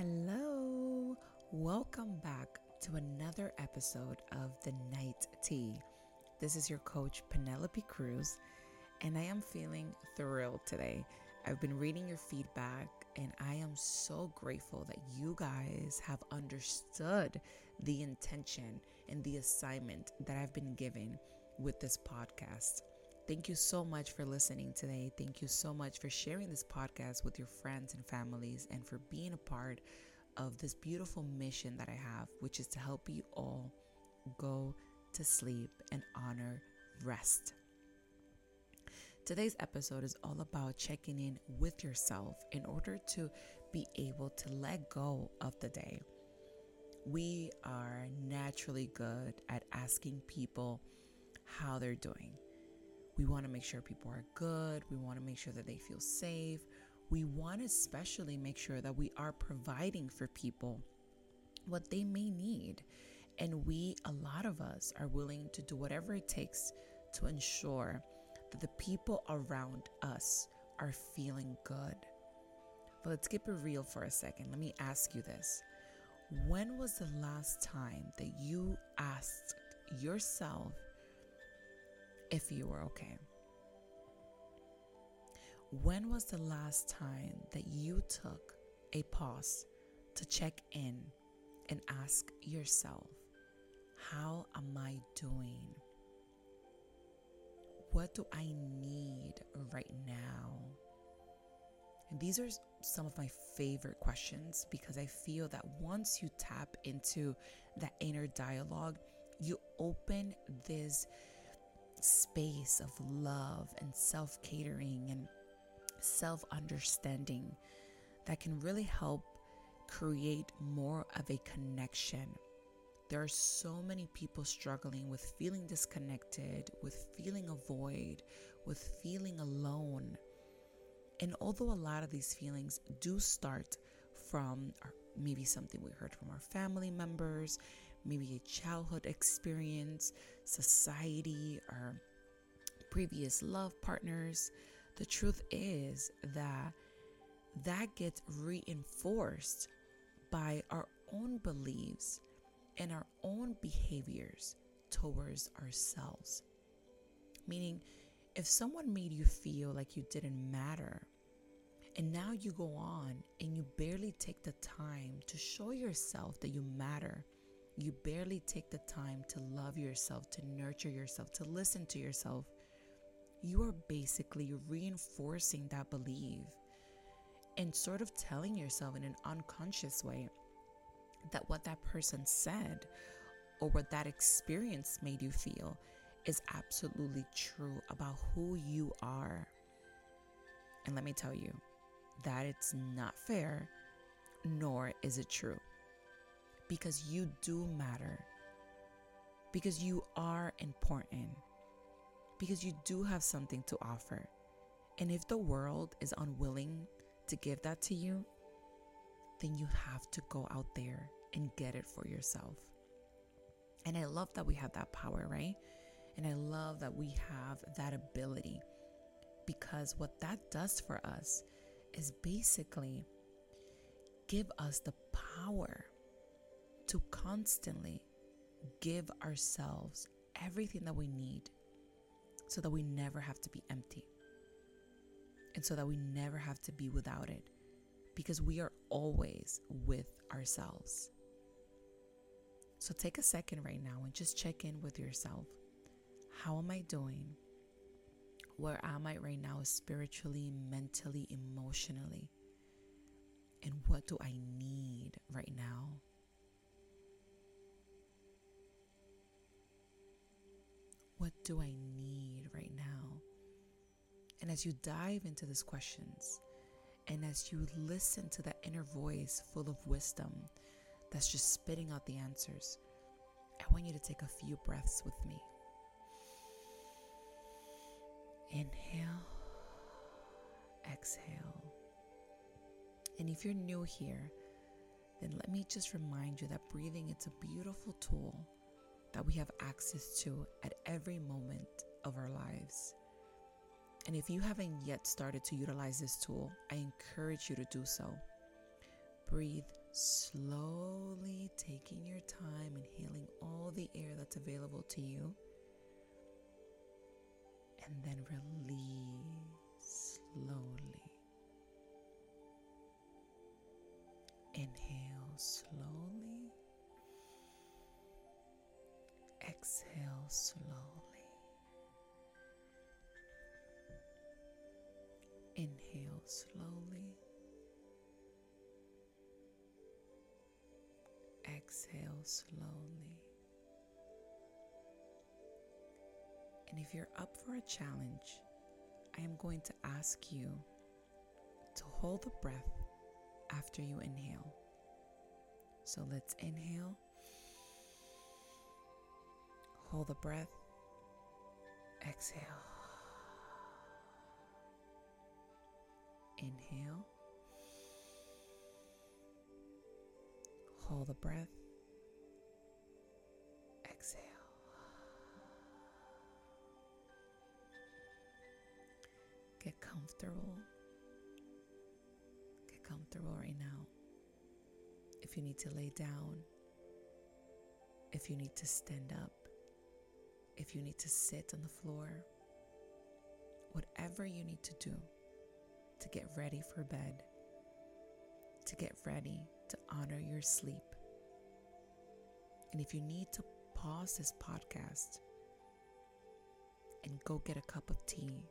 Hello, welcome back to another episode of The Night Tea. This is your coach, Penelope Cruz, and I am feeling thrilled today. I've been reading your feedback, and I am so grateful that you guys have understood the intention and the assignment that I've been given with this podcast. Thank you so much for listening today. Thank you so much for sharing this podcast with your friends and families and for being a part of this beautiful mission that I have, which is to help you all go to sleep and honor rest. Today's episode is all about checking in with yourself in order to be able to let go of the day. We are naturally good at asking people how they're doing we want to make sure people are good. We want to make sure that they feel safe. We want to especially make sure that we are providing for people what they may need. And we, a lot of us, are willing to do whatever it takes to ensure that the people around us are feeling good. But let's keep it real for a second. Let me ask you this When was the last time that you asked yourself if you were okay. When was the last time that you took a pause to check in and ask yourself, How am I doing? What do I need right now? And these are some of my favorite questions because I feel that once you tap into that inner dialogue, you open this space of love and self catering and self understanding that can really help create more of a connection. There are so many people struggling with feeling disconnected, with feeling a void, with feeling alone. And although a lot of these feelings do start from our, maybe something we heard from our family members, maybe a childhood experience, society, or previous love partners, the truth is that that gets reinforced by our own beliefs and our own behaviors towards ourselves. Meaning, if someone made you feel like you didn't matter, and now you go on and you barely take the time to show yourself that you matter, you barely take the time to love yourself, to nurture yourself, to listen to yourself, you are basically reinforcing that belief and sort of telling yourself in an unconscious way that what that person said or what that experience made you feel is absolutely true about who you are. And let me tell you that it's not fair, nor is it true. Because you do matter, because you are important, because you do have something to offer. And if the world is unwilling to give that to you, then you have to go out there and get it for yourself. And I love that we have that power, right? And I love that we have that ability because what that does for us is basically give us the power to constantly give ourselves everything that we need so that we never have to be empty and so that we never have to be without it because we are always with ourselves. So take a second right now and just check in with yourself. How am I doing? Where am I right now, spiritually, mentally, emotionally? And what do I need right now? What do I need? And as you dive into these questions, and as you listen to that inner voice full of wisdom that's just spitting out the answers, I want you to take a few breaths with me. Inhale, exhale. And if you're new here, then let me just remind you that breathing it's a beautiful tool that we have access to at every moment of our lives. And if you haven't yet started to utilize this tool, I encourage you to do so. Breathe slowly taking your time, inhaling all the air that's available to you, and then release slowly. Inhale slowly, exhale slowly. Exhale slowly. And if you're up for a challenge, I am going to ask you to hold the breath after you inhale. So let's inhale, hold the breath, exhale. Inhale. Hold the breath. Comfortable. Get comfortable right now. If you need to lay down, if you need to stand up, if you need to sit on the floor, whatever you need to do to get ready for bed, to get ready to honor your sleep. And if you need to pause this podcast and go get a cup of tea,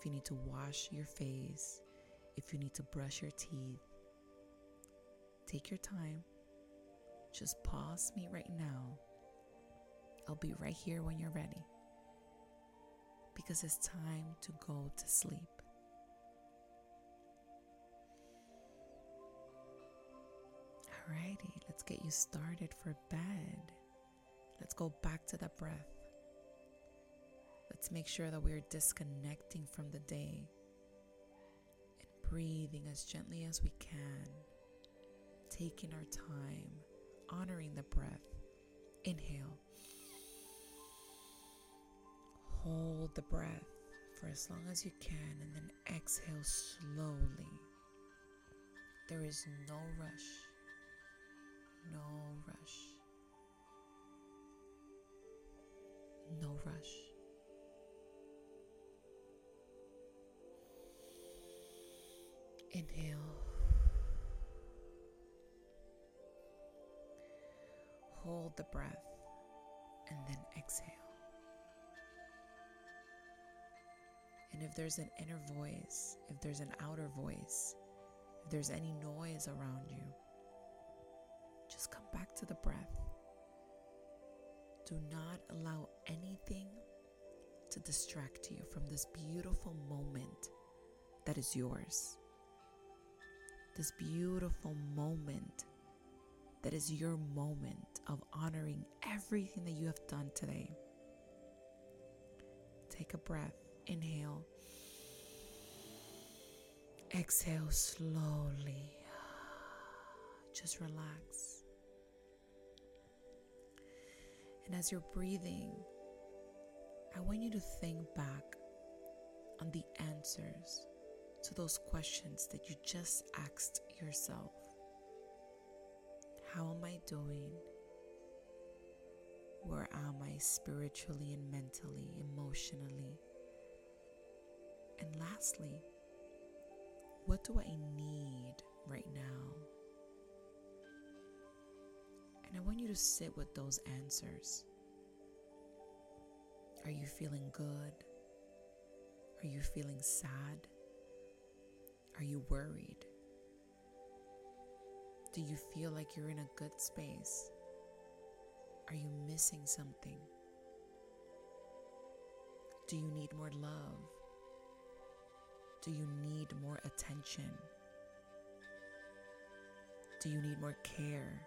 if you need to wash your face, if you need to brush your teeth, take your time. Just pause me right now. I'll be right here when you're ready. Because it's time to go to sleep. Alrighty, let's get you started for bed. Let's go back to the breath. Let's make sure that we're disconnecting from the day and breathing as gently as we can, taking our time, honoring the breath. Inhale. Hold the breath for as long as you can and then exhale slowly. There is no rush no rush. No rush. Inhale. Hold the breath and then exhale. And if there's an inner voice, if there's an outer voice, if there's any noise around you, just come back to the breath. Do not allow anything to distract you from this beautiful moment that is yours. This beautiful moment that is your moment of honoring everything that you have done today. Take a breath, inhale, exhale slowly. Just relax. And as you're breathing, I want you to think back on the answers to those questions that you just asked yourself. How am I doing? Where am I spiritually and mentally, emotionally? And lastly, what do I need right now? And I want you to sit with those answers. Are you feeling good? Are you feeling sad? Are you worried? Do you feel like you're in a good space? Are you missing something? Do you need more love? Do you need more attention? Do you need more care?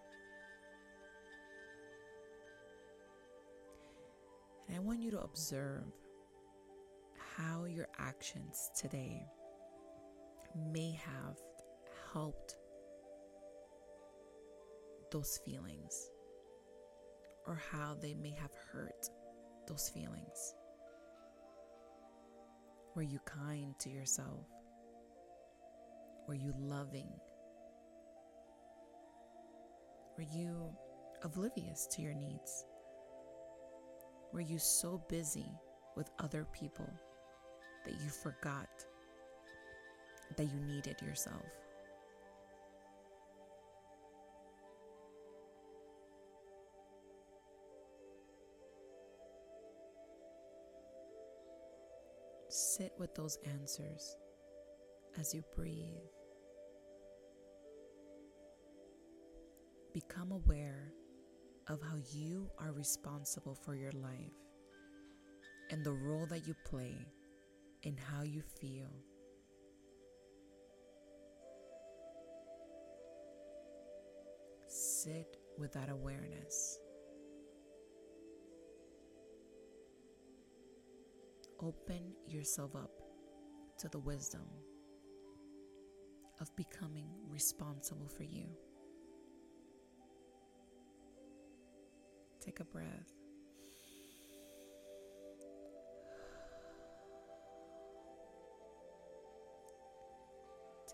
And I want you to observe how your actions today may have helped those feelings or how they may have hurt those feelings. Were you kind to yourself? Were you loving? Were you oblivious to your needs? Were you so busy with other people that you forgot that you needed yourself? Sit with those answers as you breathe. Become aware of how you are responsible for your life and the role that you play in how you feel. Sit with that awareness. Open yourself up to the wisdom of becoming responsible for you. Take a breath.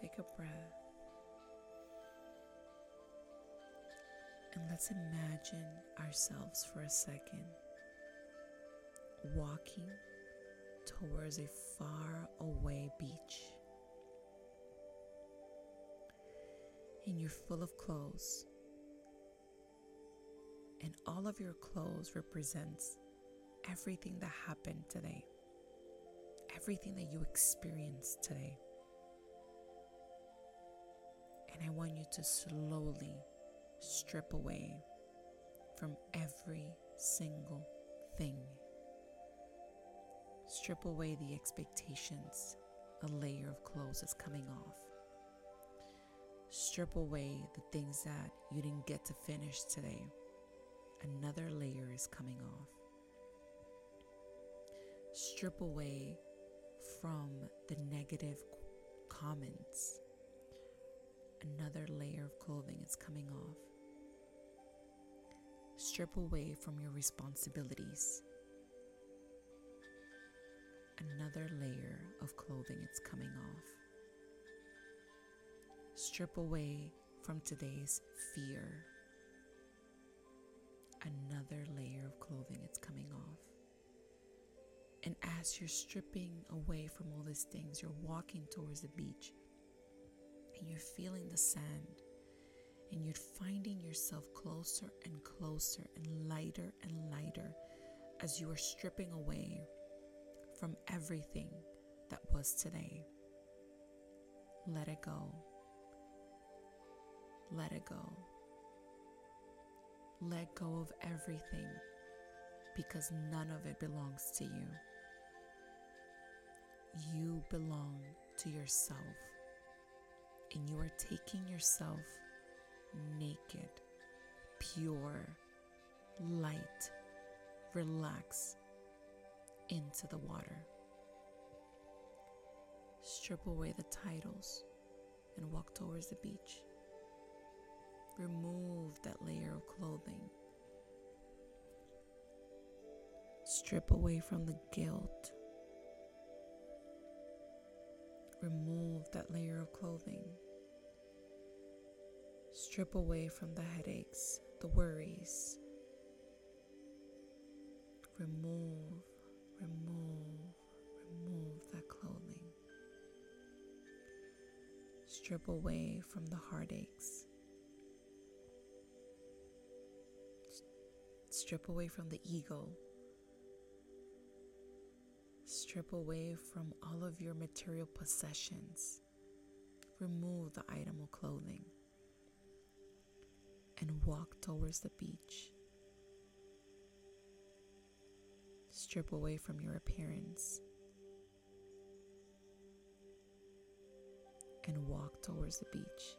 Take a breath. And let's imagine ourselves for a second walking towards a far away beach. And you're full of clothes. And all of your clothes represents everything that happened today. Everything that you experienced today. And I want you to slowly strip away from every single thing. Strip away the expectations. A layer of clothes is coming off. Strip away the things that you didn't get to finish today. Another layer is coming off. Strip away from the negative comments another layer of clothing is coming off. Strip away from your responsibilities. Another layer of clothing is coming off. Strip away from today's fear. Another layer of clothing is coming off. And as you're stripping away from all these things, you're walking towards the beach and you're feeling the sand and you're finding yourself closer and closer and lighter and lighter as you are stripping away from everything that was today. Let it go. Let it go. Let go of everything because none of it belongs to you. You belong to yourself and you are taking yourself naked, pure, light, relax into the water. Strip away the titles and walk towards the beach. Remove that layer of clothing. Strip away from the guilt Remove that layer of clothing. Strip away from the headaches, the worries. Remove, remove, remove that clothing. Strip away from the heartaches. Strip away from the ego Strip away from all of your material possessions. Remove the item of clothing and walk towards the beach. Strip away from your appearance and walk towards the beach.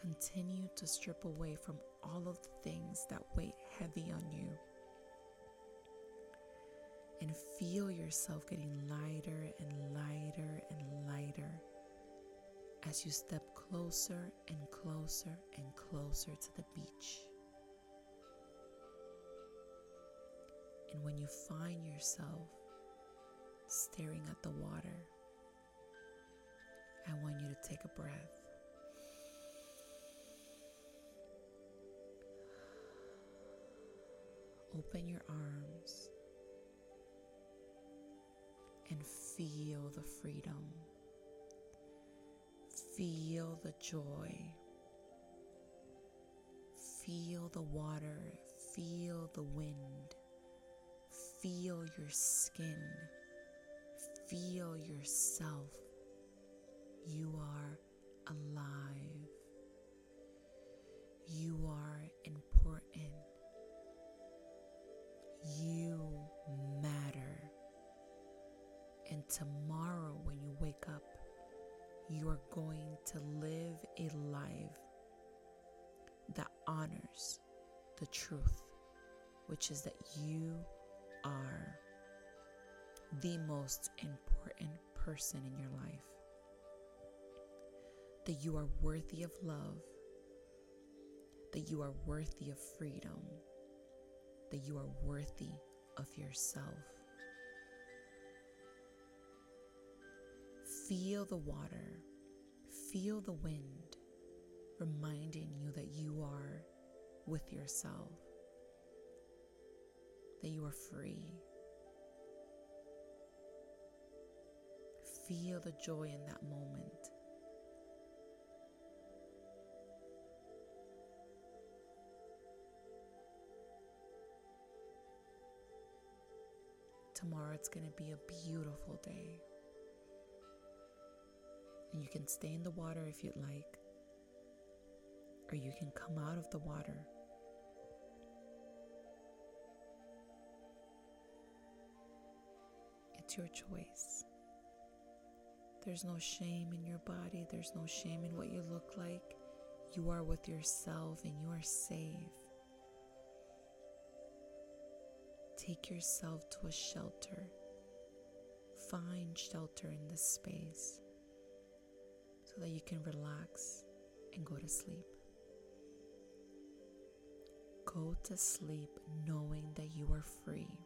Continue to strip away from all of the things that weigh heavy on you and feel yourself getting lighter and lighter and lighter as you step closer and closer and closer to the beach. And when you find yourself staring at the water, I want you to take a breath. Open your arms and feel the freedom. Feel the joy. Feel the water. Feel the wind. Feel your skin. Feel yourself. You are alive. You are important. You matter. And tomorrow, when you wake up, you are going to live a life that honors the truth, which is that you are the most important person in your life, that you are worthy of love, that you are worthy of freedom, that you are worthy of yourself. Feel the water, feel the wind, reminding you that you are with yourself, that you are free. Feel the joy in that moment. Tomorrow it's going to be a beautiful day. You can stay in the water if you'd like, or you can come out of the water. It's your choice. There's no shame in your body, there's no shame in what you look like. You are with yourself and you are safe. Take yourself to a shelter. Find shelter in this space that you can relax and go to sleep. Go to sleep knowing that you are free.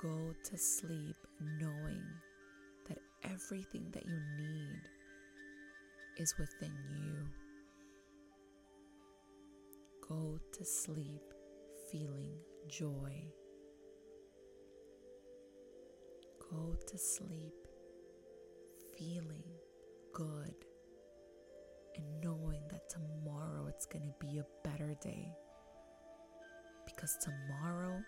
Go to sleep knowing that everything that you need is within you. Go to sleep feeling joy. Go to sleep feeling good and knowing that tomorrow it's going to be a better day. Because tomorrow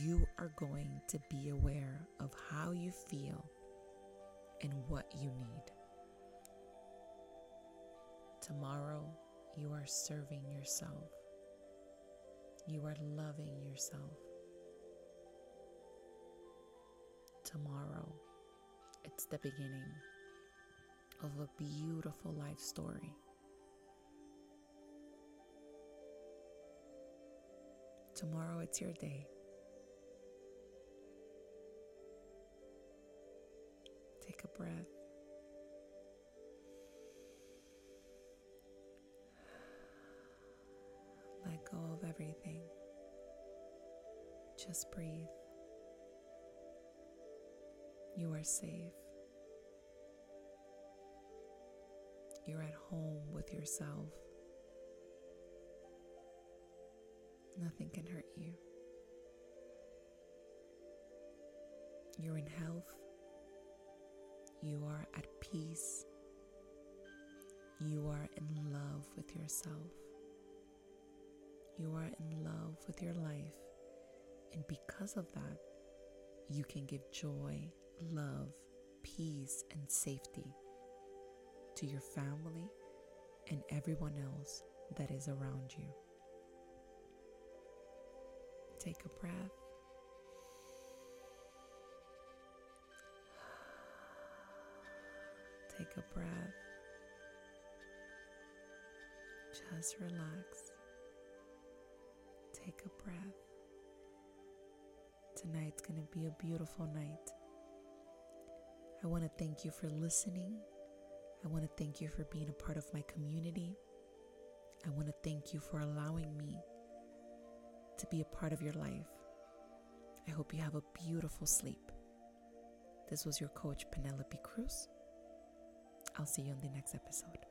you are going to be aware of how you feel and what you need. Tomorrow you are serving yourself. You are loving yourself. Tomorrow it's the beginning of a beautiful life story. Tomorrow it's your day. Take a breath. Let go of everything. Just breathe. You are safe. You're at home with yourself. Nothing can hurt you. You're in health. You are at peace. You are in love with yourself. You are in love with your life. And because of that, you can give joy, love, peace, and safety to your family and everyone else that is around you. Take a breath. Take a breath. Just relax. Take a breath. Tonight's going to be a beautiful night. I want to thank you for listening I want to thank you for being a part of my community. I want to thank you for allowing me to be a part of your life. I hope you have a beautiful sleep. This was your coach, Penelope Cruz. I'll see you on the next episode.